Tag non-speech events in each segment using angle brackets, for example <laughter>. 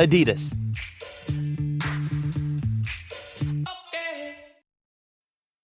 Adidas.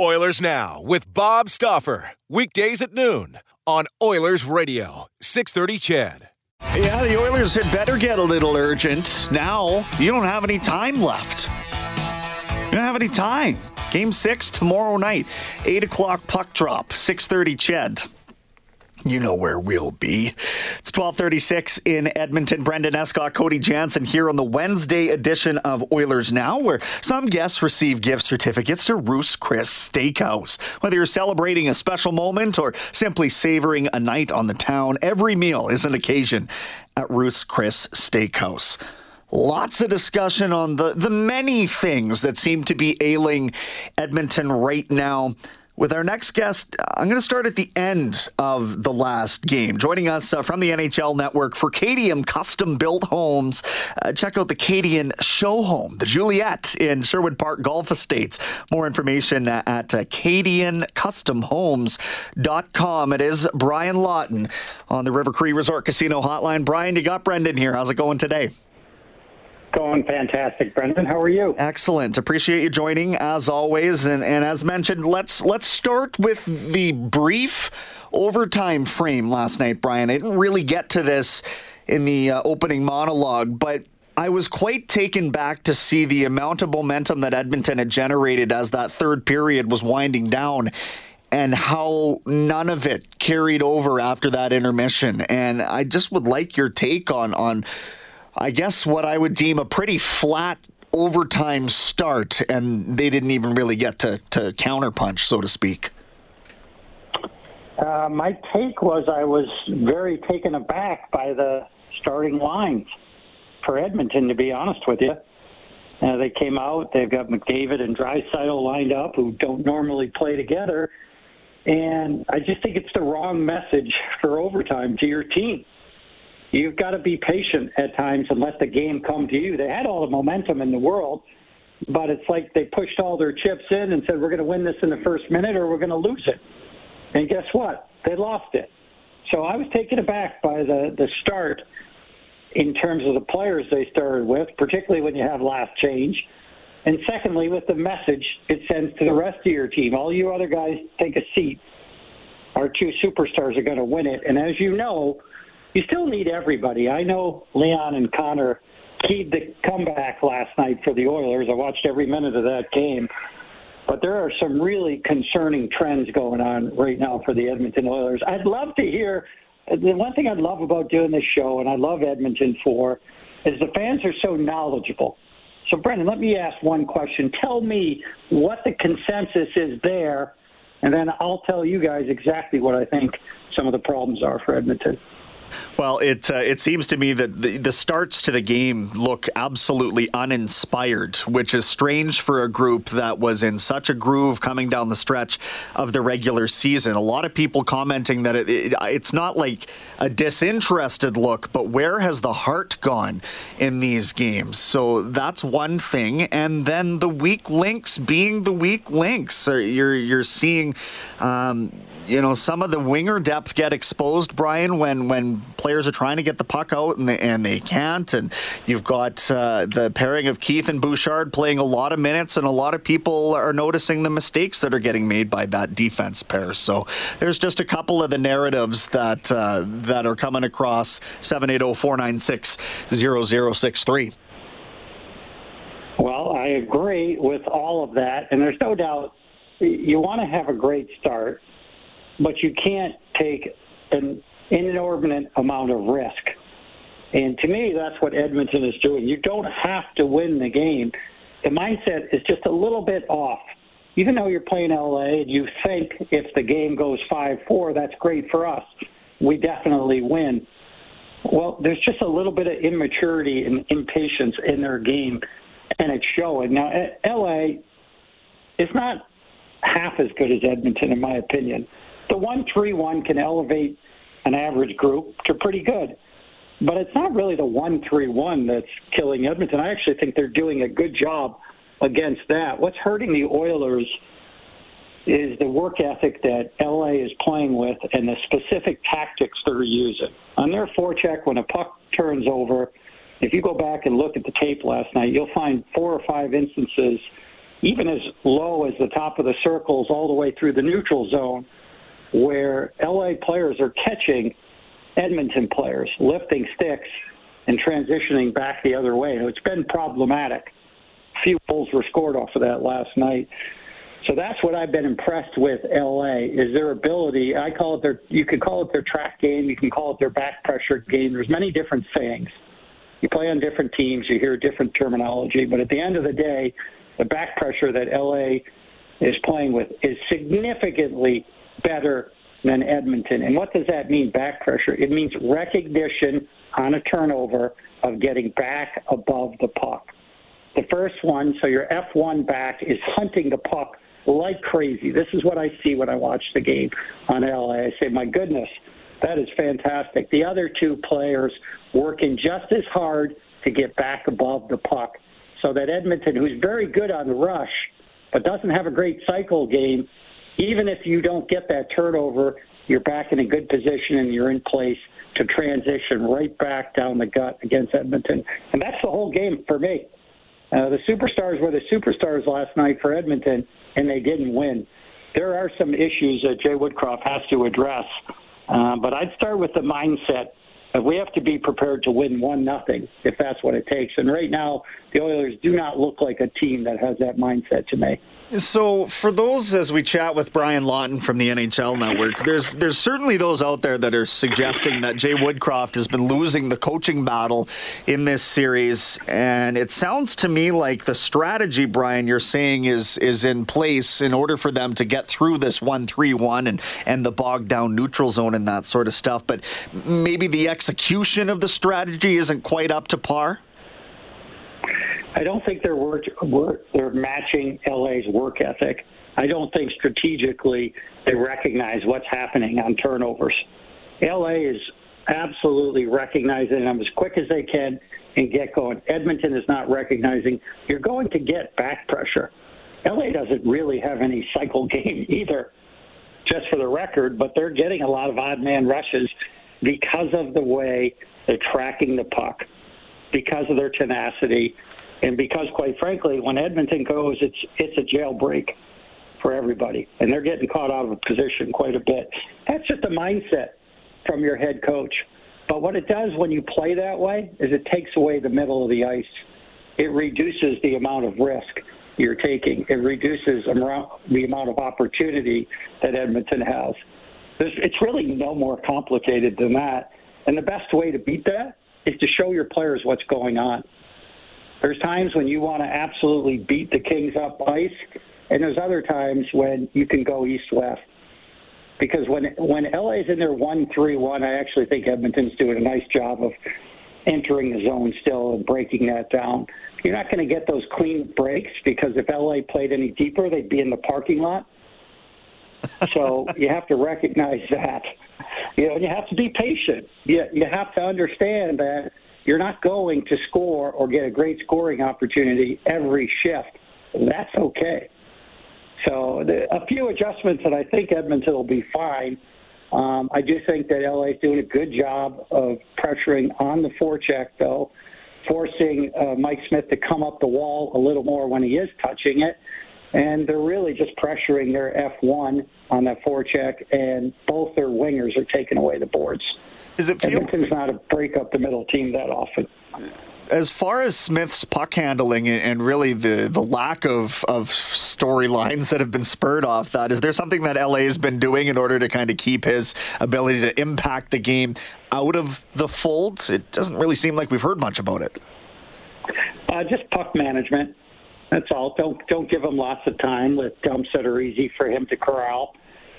Oilers Now with Bob Stauffer. Weekdays at noon on Oilers Radio, 630 CHED. Yeah, the Oilers had better get a little urgent. Now, you don't have any time left. You don't have any time. Game six tomorrow night, 8 o'clock puck drop, 630 CHED. You know where we'll be. It's 1236 in Edmonton. Brendan Escott, Cody Jansen here on the Wednesday edition of Oilers Now, where some guests receive gift certificates to Ruth's Chris Steakhouse. Whether you're celebrating a special moment or simply savoring a night on the town, every meal is an occasion at Ruth's Chris Steakhouse. Lots of discussion on the, the many things that seem to be ailing Edmonton right now with our next guest. I'm going to start at the end of the last game. Joining us uh, from the NHL Network for Cadian Custom Built Homes. Uh, check out the Cadian Show Home, the Juliet in Sherwood Park Golf Estates. More information at uh, CadianCustomHomes.com. It is Brian Lawton on the River Cree Resort Casino Hotline. Brian, you got Brendan here. How's it going today? Going fantastic, Brendan. How are you? Excellent. Appreciate you joining as always. And, and as mentioned, let's let's start with the brief overtime frame last night, Brian. I didn't really get to this in the uh, opening monologue, but I was quite taken back to see the amount of momentum that Edmonton had generated as that third period was winding down and how none of it carried over after that intermission. And I just would like your take on on I guess what I would deem a pretty flat overtime start, and they didn't even really get to, to counterpunch, so to speak. Uh, my take was I was very taken aback by the starting lines for Edmonton, to be honest with you. Uh, they came out, they've got McDavid and Draisaitl lined up who don't normally play together. And I just think it's the wrong message for overtime to your team you've got to be patient at times and let the game come to you. They had all the momentum in the world, but it's like they pushed all their chips in and said, we're going to win this in the first minute or we're going to lose it. And guess what? They lost it. So I was taken aback by the, the start in terms of the players they started with, particularly when you have last change. And secondly, with the message it sends to the rest of your team. All you other guys take a seat. Our two superstars are going to win it. And as you know, you still need everybody. I know Leon and Connor keyed the comeback last night for the Oilers. I watched every minute of that game. But there are some really concerning trends going on right now for the Edmonton Oilers. I'd love to hear the one thing I love about doing this show, and I love Edmonton for, is the fans are so knowledgeable. So, Brendan, let me ask one question. Tell me what the consensus is there, and then I'll tell you guys exactly what I think some of the problems are for Edmonton. Well, it uh, it seems to me that the, the starts to the game look absolutely uninspired, which is strange for a group that was in such a groove coming down the stretch of the regular season. A lot of people commenting that it, it, it's not like a disinterested look, but where has the heart gone in these games? So that's one thing, and then the weak links being the weak links. You're you're seeing. Um, you know, some of the winger depth get exposed, Brian, when when players are trying to get the puck out and they, and they can't. And you've got uh, the pairing of Keith and Bouchard playing a lot of minutes, and a lot of people are noticing the mistakes that are getting made by that defense pair. So there's just a couple of the narratives that uh, that are coming across 780 496 0063. I agree with all of that, and there's no doubt you want to have a great start, but you can't take an inordinate amount of risk. And to me, that's what Edmonton is doing. You don't have to win the game. The mindset is just a little bit off. Even though you're playing LA and you think if the game goes 5 4, that's great for us. We definitely win. Well, there's just a little bit of immaturity and impatience in their game, and it's showing. Now, LA is not half as good as Edmonton, in my opinion. The 1 3 1 can elevate an average group to pretty good. But it's not really the 1 3 1 that's killing Edmonton. I actually think they're doing a good job against that. What's hurting the Oilers is the work ethic that LA is playing with and the specific tactics they're using. On their forecheck, when a puck turns over, if you go back and look at the tape last night, you'll find four or five instances, even as low as the top of the circles, all the way through the neutral zone, where LA players are catching Edmonton players, lifting sticks and transitioning back the other way. It's been problematic. A few goals were scored off of that last night. So that's what I've been impressed with LA is their ability. I call it their you could call it their track game, you can call it their back pressure game. There's many different things. You play on different teams, you hear different terminology, but at the end of the day, the back pressure that LA is playing with is significantly better than Edmonton. And what does that mean, back pressure? It means recognition on a turnover of getting back above the puck. The first one, so your F1 back is hunting the puck like crazy. This is what I see when I watch the game on LA. I say, my goodness, that is fantastic. The other two players working just as hard to get back above the puck. So that Edmonton, who's very good on the rush, but doesn't have a great cycle game, even if you don't get that turnover, you're back in a good position and you're in place to transition right back down the gut against Edmonton. And that's the whole game for me. Uh, the superstars were the superstars last night for Edmonton, and they didn't win. There are some issues that Jay Woodcroft has to address, uh, but I'd start with the mindset that we have to be prepared to win one nothing if that's what it takes. And right now, the Oilers do not look like a team that has that mindset to me. So, for those as we chat with Brian Lawton from the NHL Network, there's there's certainly those out there that are suggesting that Jay Woodcroft has been losing the coaching battle in this series, and it sounds to me like the strategy, Brian, you're saying is is in place in order for them to get through this one three one and and the bogged down neutral zone and that sort of stuff. But maybe the execution of the strategy isn't quite up to par. I don't think they're work, work, they're matching LA's work ethic. I don't think strategically they recognize what's happening on turnovers. LA is absolutely recognizing them as quick as they can and get going. Edmonton is not recognizing you're going to get back pressure. LA doesn't really have any cycle <laughs> game either, just for the record, but they're getting a lot of odd man rushes because of the way they're tracking the puck, because of their tenacity, and because, quite frankly, when Edmonton goes, it's it's a jailbreak for everybody, and they're getting caught out of position quite a bit. That's just a mindset from your head coach. But what it does when you play that way is it takes away the middle of the ice. It reduces the amount of risk you're taking. It reduces the amount of opportunity that Edmonton has. It's really no more complicated than that. And the best way to beat that is to show your players what's going on. There's times when you want to absolutely beat the Kings up ice, and there's other times when you can go east-west. Because when when LA's in their one-three-one, I actually think Edmonton's doing a nice job of entering the zone still and breaking that down. You're not going to get those clean breaks because if LA played any deeper, they'd be in the parking lot. <laughs> so you have to recognize that. You know, and you have to be patient. You you have to understand that you're not going to score or get a great scoring opportunity every shift. That's okay. So the, a few adjustments, and I think Edmonton will be fine. Um, I do think that LA is doing a good job of pressuring on the forecheck, though, forcing uh, Mike Smith to come up the wall a little more when he is touching it. And they're really just pressuring their F1 on that forecheck, and both their wingers are taking away the boards. Is it feel- Edmonton's not a break up the middle team that often. as far as Smith's puck handling and really the, the lack of, of storylines that have been spurred off that, is there something that LA has been doing in order to kind of keep his ability to impact the game out of the fold? It doesn't really seem like we've heard much about it. Uh, just puck management. That's all. Don't don't give him lots of time with dumps that are easy for him to corral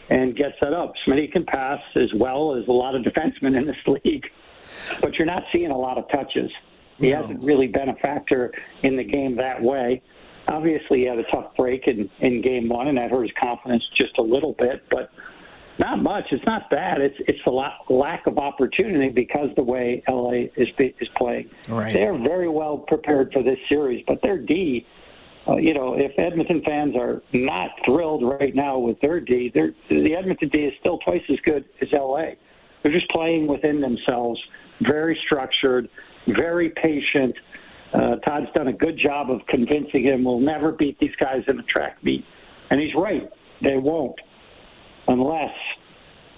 and get set up. Smitty can pass as well as a lot of defensemen in this <laughs> league, but you're not seeing a lot of touches. He no. hasn't really been a factor in the game that way. Obviously, he had a tough break in, in game one, and that hurt his confidence just a little bit, but not much. It's not bad. It's it's a lack of opportunity because the way LA is is playing. Right. They're very well prepared for this series, but their D uh, you know, if Edmonton fans are not thrilled right now with their D, the Edmonton D is still twice as good as LA. They're just playing within themselves, very structured, very patient. Uh, Todd's done a good job of convincing him we'll never beat these guys in a track meet. And he's right. They won't unless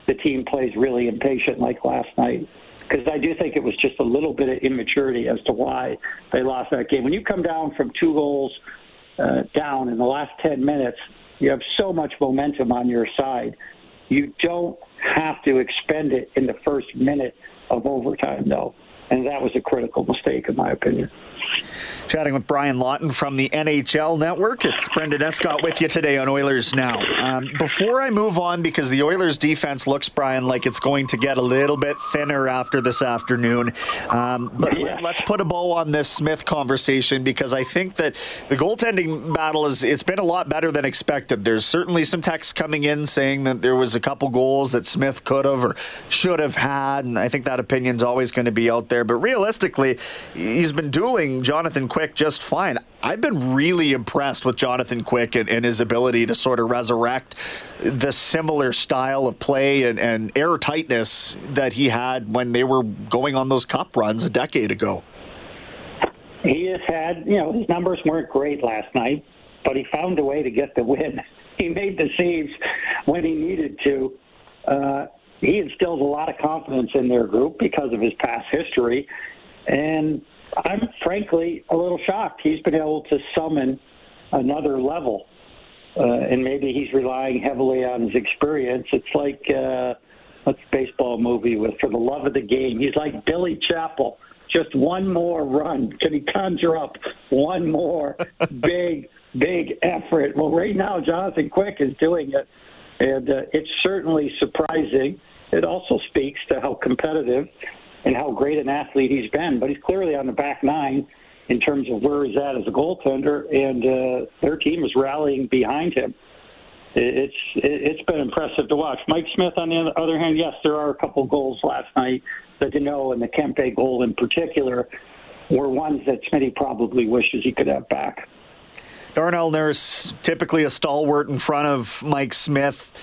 the team plays really impatient like last night. Because I do think it was just a little bit of immaturity as to why they lost that game. When you come down from two goals uh, down in the last 10 minutes, you have so much momentum on your side. You don't have to expend it in the first minute of overtime, though. And that was a critical mistake, in my opinion. Chatting with Brian Lawton from the NHL Network. It's Brendan Escott with you today on Oilers Now. Um, before I move on, because the Oilers defense looks, Brian, like it's going to get a little bit thinner after this afternoon. Um, but yeah. let's put a bow on this Smith conversation because I think that the goaltending battle is it's been a lot better than expected. There's certainly some texts coming in saying that there was a couple goals that Smith could have or should have had, and I think that opinion's always going to be out there. But realistically, he's been dueling Jonathan Quick just fine. I've been really impressed with Jonathan Quick and, and, his ability to sort of resurrect the similar style of play and, and airtightness that he had when they were going on those cup runs a decade ago. He has had, you know, his numbers weren't great last night, but he found a way to get the win. <laughs> He made the saves when he needed to. Uh, he instills a lot of confidence in their group because of his past history. And I'm frankly a little shocked. He's been able to summon another level, uh, and maybe he's relying heavily on his experience. It's like uh, what's a baseball movie with For the Love of the Game? He's like Billy Chapel. Just one more run. Can he conjure up one more <laughs> big, big effort? Well, right now, Jonathan Quick is doing it, and uh, it's certainly surprising. It also speaks to how competitive and how great an athlete he's been. But he's clearly on the back nine in terms of where he's at as a goaltender, and uh, their team is rallying behind him. It's it's been impressive to watch. Mike Smith, on the other hand, yes, there are a couple goals last night. The Danault and the Kempe goal in particular were ones that Smitty probably wishes he could have back. Darnell Nurse, typically a stalwart in front of Mike Smith.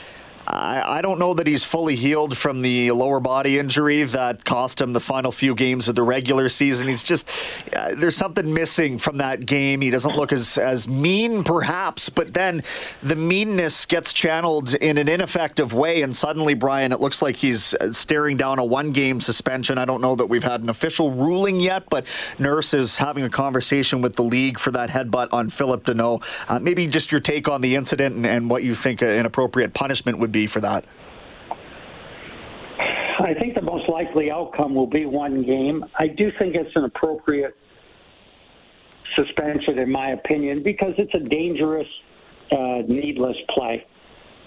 I, I don't know that he's fully healed from the lower body injury that cost him the final few games of the regular season. He's just uh, there's something missing from that game. He doesn't look as as mean, perhaps, but then the meanness gets channeled in an ineffective way, and suddenly, Brian, it looks like he's uh, staring down a one game suspension. I don't know that we've had an official ruling yet, but Nurse is having a conversation with the league for that headbutt on Philip Danault. Uh, maybe just your take on the incident and, and what you think an appropriate punishment would be be for that? I think the most likely outcome will be one game. I do think it's an appropriate suspension, in my opinion, because it's a dangerous, uh, needless play.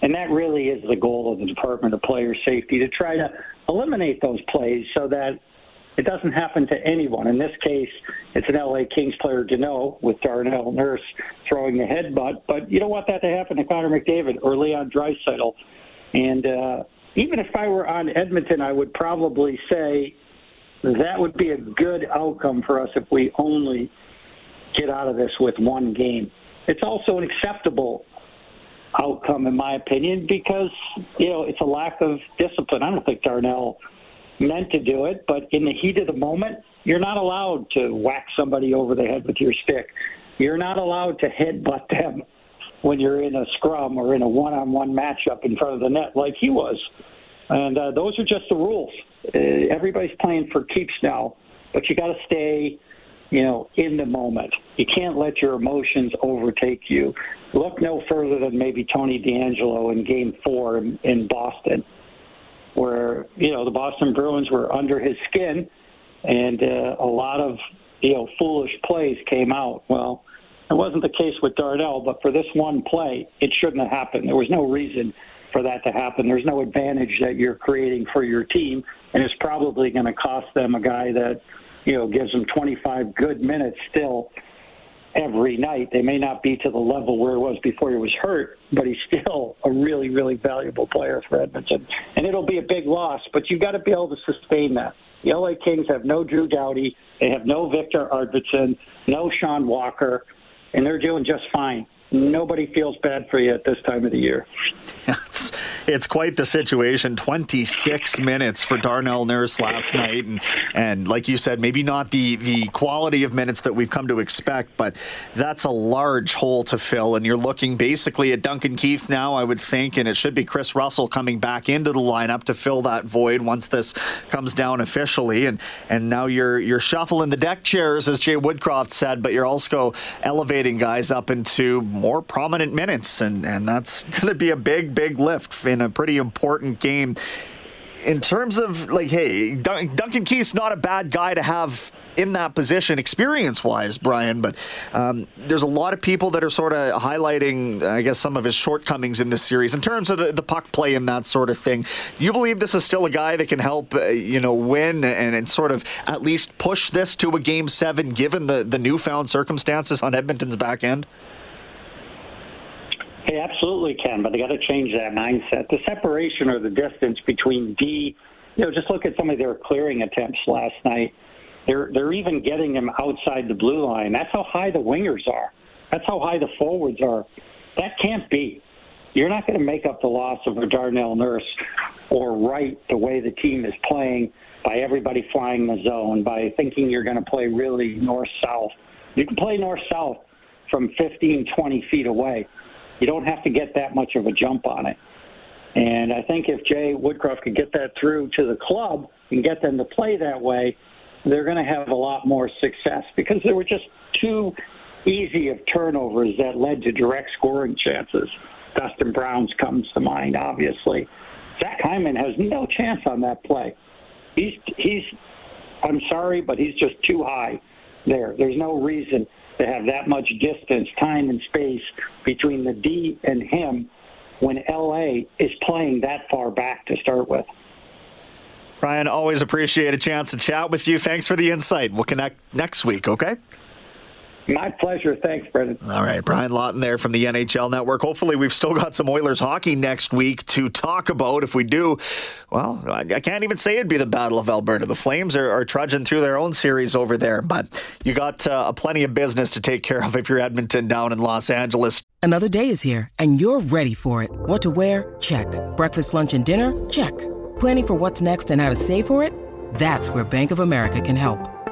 And that really is the goal of the Department of Player Safety to try to eliminate those plays so that it doesn't happen to anyone. In this case, it's an LA Kings player, Danault, with Darnell Nurse throwing the headbutt. But you don't want that to happen to Connor McDavid or Leon Draisaitl. And uh, even if I were on Edmonton, I would probably say that would be a good outcome for us if we only get out of this with one game. It's also an acceptable outcome, in my opinion, because you know it's a lack of discipline. I don't think Darnell meant to do it, but in the heat of the moment, you're not allowed to whack somebody over the head with your stick. You're not allowed to headbutt them when you're in a scrum or in a one-on-one matchup in front of the net like he was. And uh, those are just the rules. Uh, everybody's playing for keeps now, but you got to stay you know, in the moment. You can't let your emotions overtake you. Look no further than maybe Tony DeAngelo in Game Four in, in Boston, where you know the Boston Bruins were under his skin, and uh, a lot of you know foolish plays came out. Well, it wasn't the case with Darnell, but for this one play, it shouldn't have happened. There was no reason for that to happen. There's no advantage that you're creating for your team, and it's probably going to cost them a guy that you know gives them 25 good minutes still every night. They may not be to the level where it was before he was hurt, but he's still a really, really valuable player for Edmonton. And it'll be a big loss, but you've got to be able to sustain that. The LA Kings have no Drew Doughty. They have no Viktor Arvidsson, no Sean Walker, and they're doing just fine nobody feels bad for you at this time of the year. it's, it's quite the situation. 26 minutes for Darnell Nurse last night. And, and like you said, maybe not the, the quality of minutes that we've come to expect, but that's a large hole to fill. And you're looking basically at Duncan Keith now, I would think, and it should be Chris Russell coming back into the lineup to fill that void once this comes down officially. And, and now you're, you're shuffling the deck chairs, as Jay Woodcroft said, but you're also elevating guys up into more prominent minutes, and, and that's <laughs> going to be a big, big lift in a pretty important game. In terms of, like, hey, Dun- Duncan Keith's not a bad guy to have in that position experience wise, Brian, but um, there's a lot of people that are sort of highlighting, I guess, some of his shortcomings in this series in terms of the, the puck play and that sort of thing. You believe this is still a guy that can help, uh, you know, win and, and sort of at least push this to a game seven given the, the newfound circumstances on Edmonton's back end? They absolutely can, but they got to change that mindset. The separation or the distance between D, you know, just look at some of their clearing attempts last night. They're they're even getting them outside the blue line. That's how high the wingers are. That's how high the forwards are. That can't be. You're not going to make up the loss of a Darnell Nurse or right the way the team is playing by everybody flying the zone, by thinking you're going to play really north south. You can play north south from 15, 20 feet away you don't have to get that much of a jump on it. And I think if Jay Woodcroft could get that through to the club and get them to play that way, they're going to have a lot more success because there were just too easy of turnovers that led to direct scoring chances. Dustin Brown's comes to mind, obviously. Zach Hyman has no chance on that play. He's he's I'm sorry, but he's just too high there. There's no reason to have that much distance, time, and space between the D and him when LA is playing that far back to start with. Ryan, always appreciate a chance to chat with you. Thanks for the insight. We'll connect next week, okay? My pleasure. Thanks, Brendan. All right, Brian Lawton there from the NHL Network. Hopefully, we've still got some Oilers hockey next week to talk about. If we do, well, I can't even say it'd be the Battle of Alberta. The Flames are, are trudging through their own series over there, but you got uh, plenty of business to take care of if you're Edmonton down in Los Angeles. Another day is here, and you're ready for it. What to wear? Check. Breakfast, lunch, and dinner? Check. Planning for what's next and how to save for it? That's where Bank of America can help.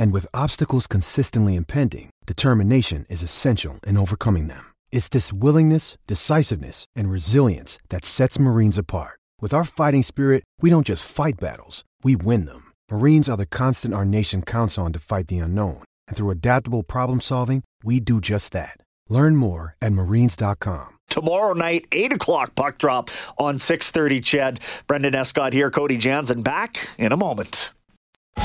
And with obstacles consistently impending, determination is essential in overcoming them. It's this willingness, decisiveness, and resilience that sets Marines apart. With our fighting spirit, we don't just fight battles, we win them. Marines are the constant our nation counts on to fight the unknown. And through adaptable problem solving, we do just that. Learn more at marines.com. Tomorrow night, 8 o'clock puck drop on 6.30 CHED. Brendan Escott here, Cody Jansen back in a moment.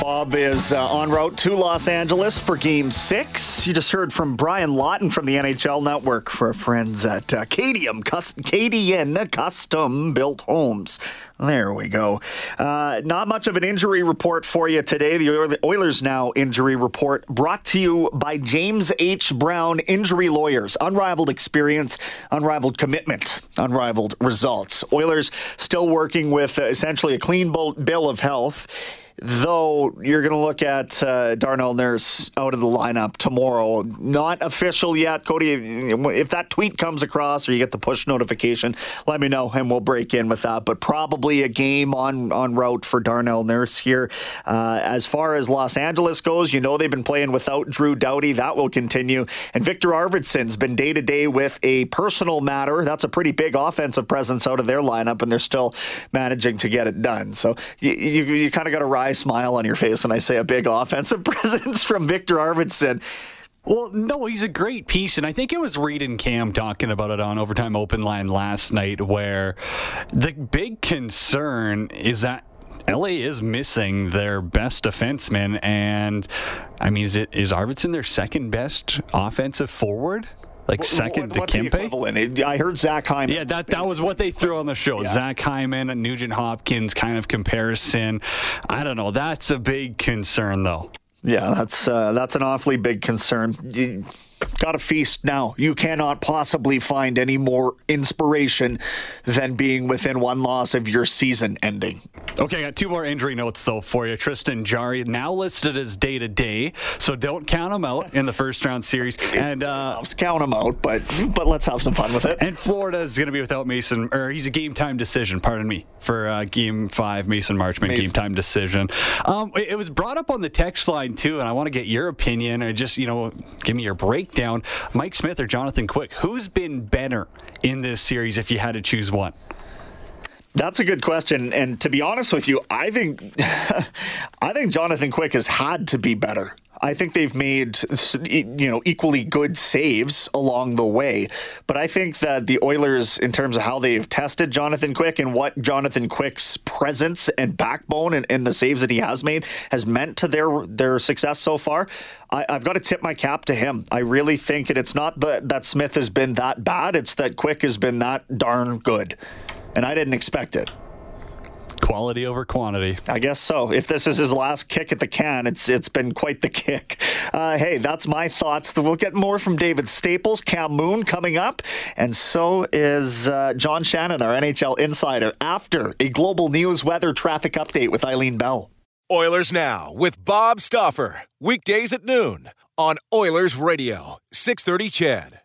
Bob is uh, en route to Los Angeles for Game Six. You just heard from Brian Lawton from the NHL Network for friends at uh, Cadium, Cadian Custom Built Homes. There we go. Uh, not much of an injury report for you today. The Oilers Now injury report brought to you by James H. Brown Injury Lawyers. Unrivaled experience, unrivaled commitment, unrivaled results. Oilers still working with uh, essentially a clean bill of health though you're going to look at uh, Darnell Nurse out of the lineup tomorrow. Not official yet, Cody. If that tweet comes across or you get the push notification, let me know and we'll break in with that. But probably a game on on route for Darnell Nurse here. Uh, as far as Los Angeles goes, you know they've been playing without Drew Doughty. That will continue. And Viktor Arvidsson's been day to day with a personal matter. That's a pretty big offensive presence out of their lineup, and they're still managing to get it done. So you you, you kind of got a wry smile on your face when I say a big offensive <laughs> presence from Viktor Arvidsson. Well, no, he's a great piece, and I think it was Reed and Cam talking about it on Overtime Open Line last night, where the big concern is that LA is missing their best defenseman, and I mean, is it is Arvidsson their second best offensive forward? Like second What's to Kempe? I heard Zach Hyman. Yeah, that, that was what they threw on the show. Yeah. Zach Hyman, and Nugent Hopkins kind of comparison. I don't know. That's a big concern, though. Yeah, that's uh, that's an awfully big concern. You got to feast now. You cannot possibly find any more inspiration than being within one loss of your season ending. Okay, I got two more injury notes though for you. Tristan Jarry now listed as day to day, so don't count him out in the first round series. <laughs> And uh, count him out, but but let's have some fun with it. and Florida is going to be without Mason, or he's a game time decision. Pardon me for uh, game five. Mason Marchment Mason. game time decision. Um, it, it was brought up on the text line too, and I want to get your opinion or just you know give me your breakdown. Mike Smith or Jonathan Quick, who's been better in this series if you had to choose one? That's a good question, and to be honest with you, I think <laughs> I think Jonathan Quick has had to be better. I think they've made you know equally good saves along the way, but I think that the Oilers, in terms of how they've tested Jonathan Quick and what Jonathan Quick's presence and backbone and, and the saves that he has made has meant to their their success so far, I, I've got to tip my cap to him. I really think, and it's not that Smith has been that bad; it's that Quick has been that darn good, and I didn't expect it. Quality over quantity. I guess so. If this is his last kick at the can, it's it's been quite the kick. Uh, hey, that's my thoughts. We'll get more from David Staples, Cam Moon coming up, and so is uh, John Shannon, our NHL insider, after a global news weather traffic update with Eileen Bell. Oilers Now with Bob Stauffer. Weekdays at noon on Oilers Radio, 630 CHED.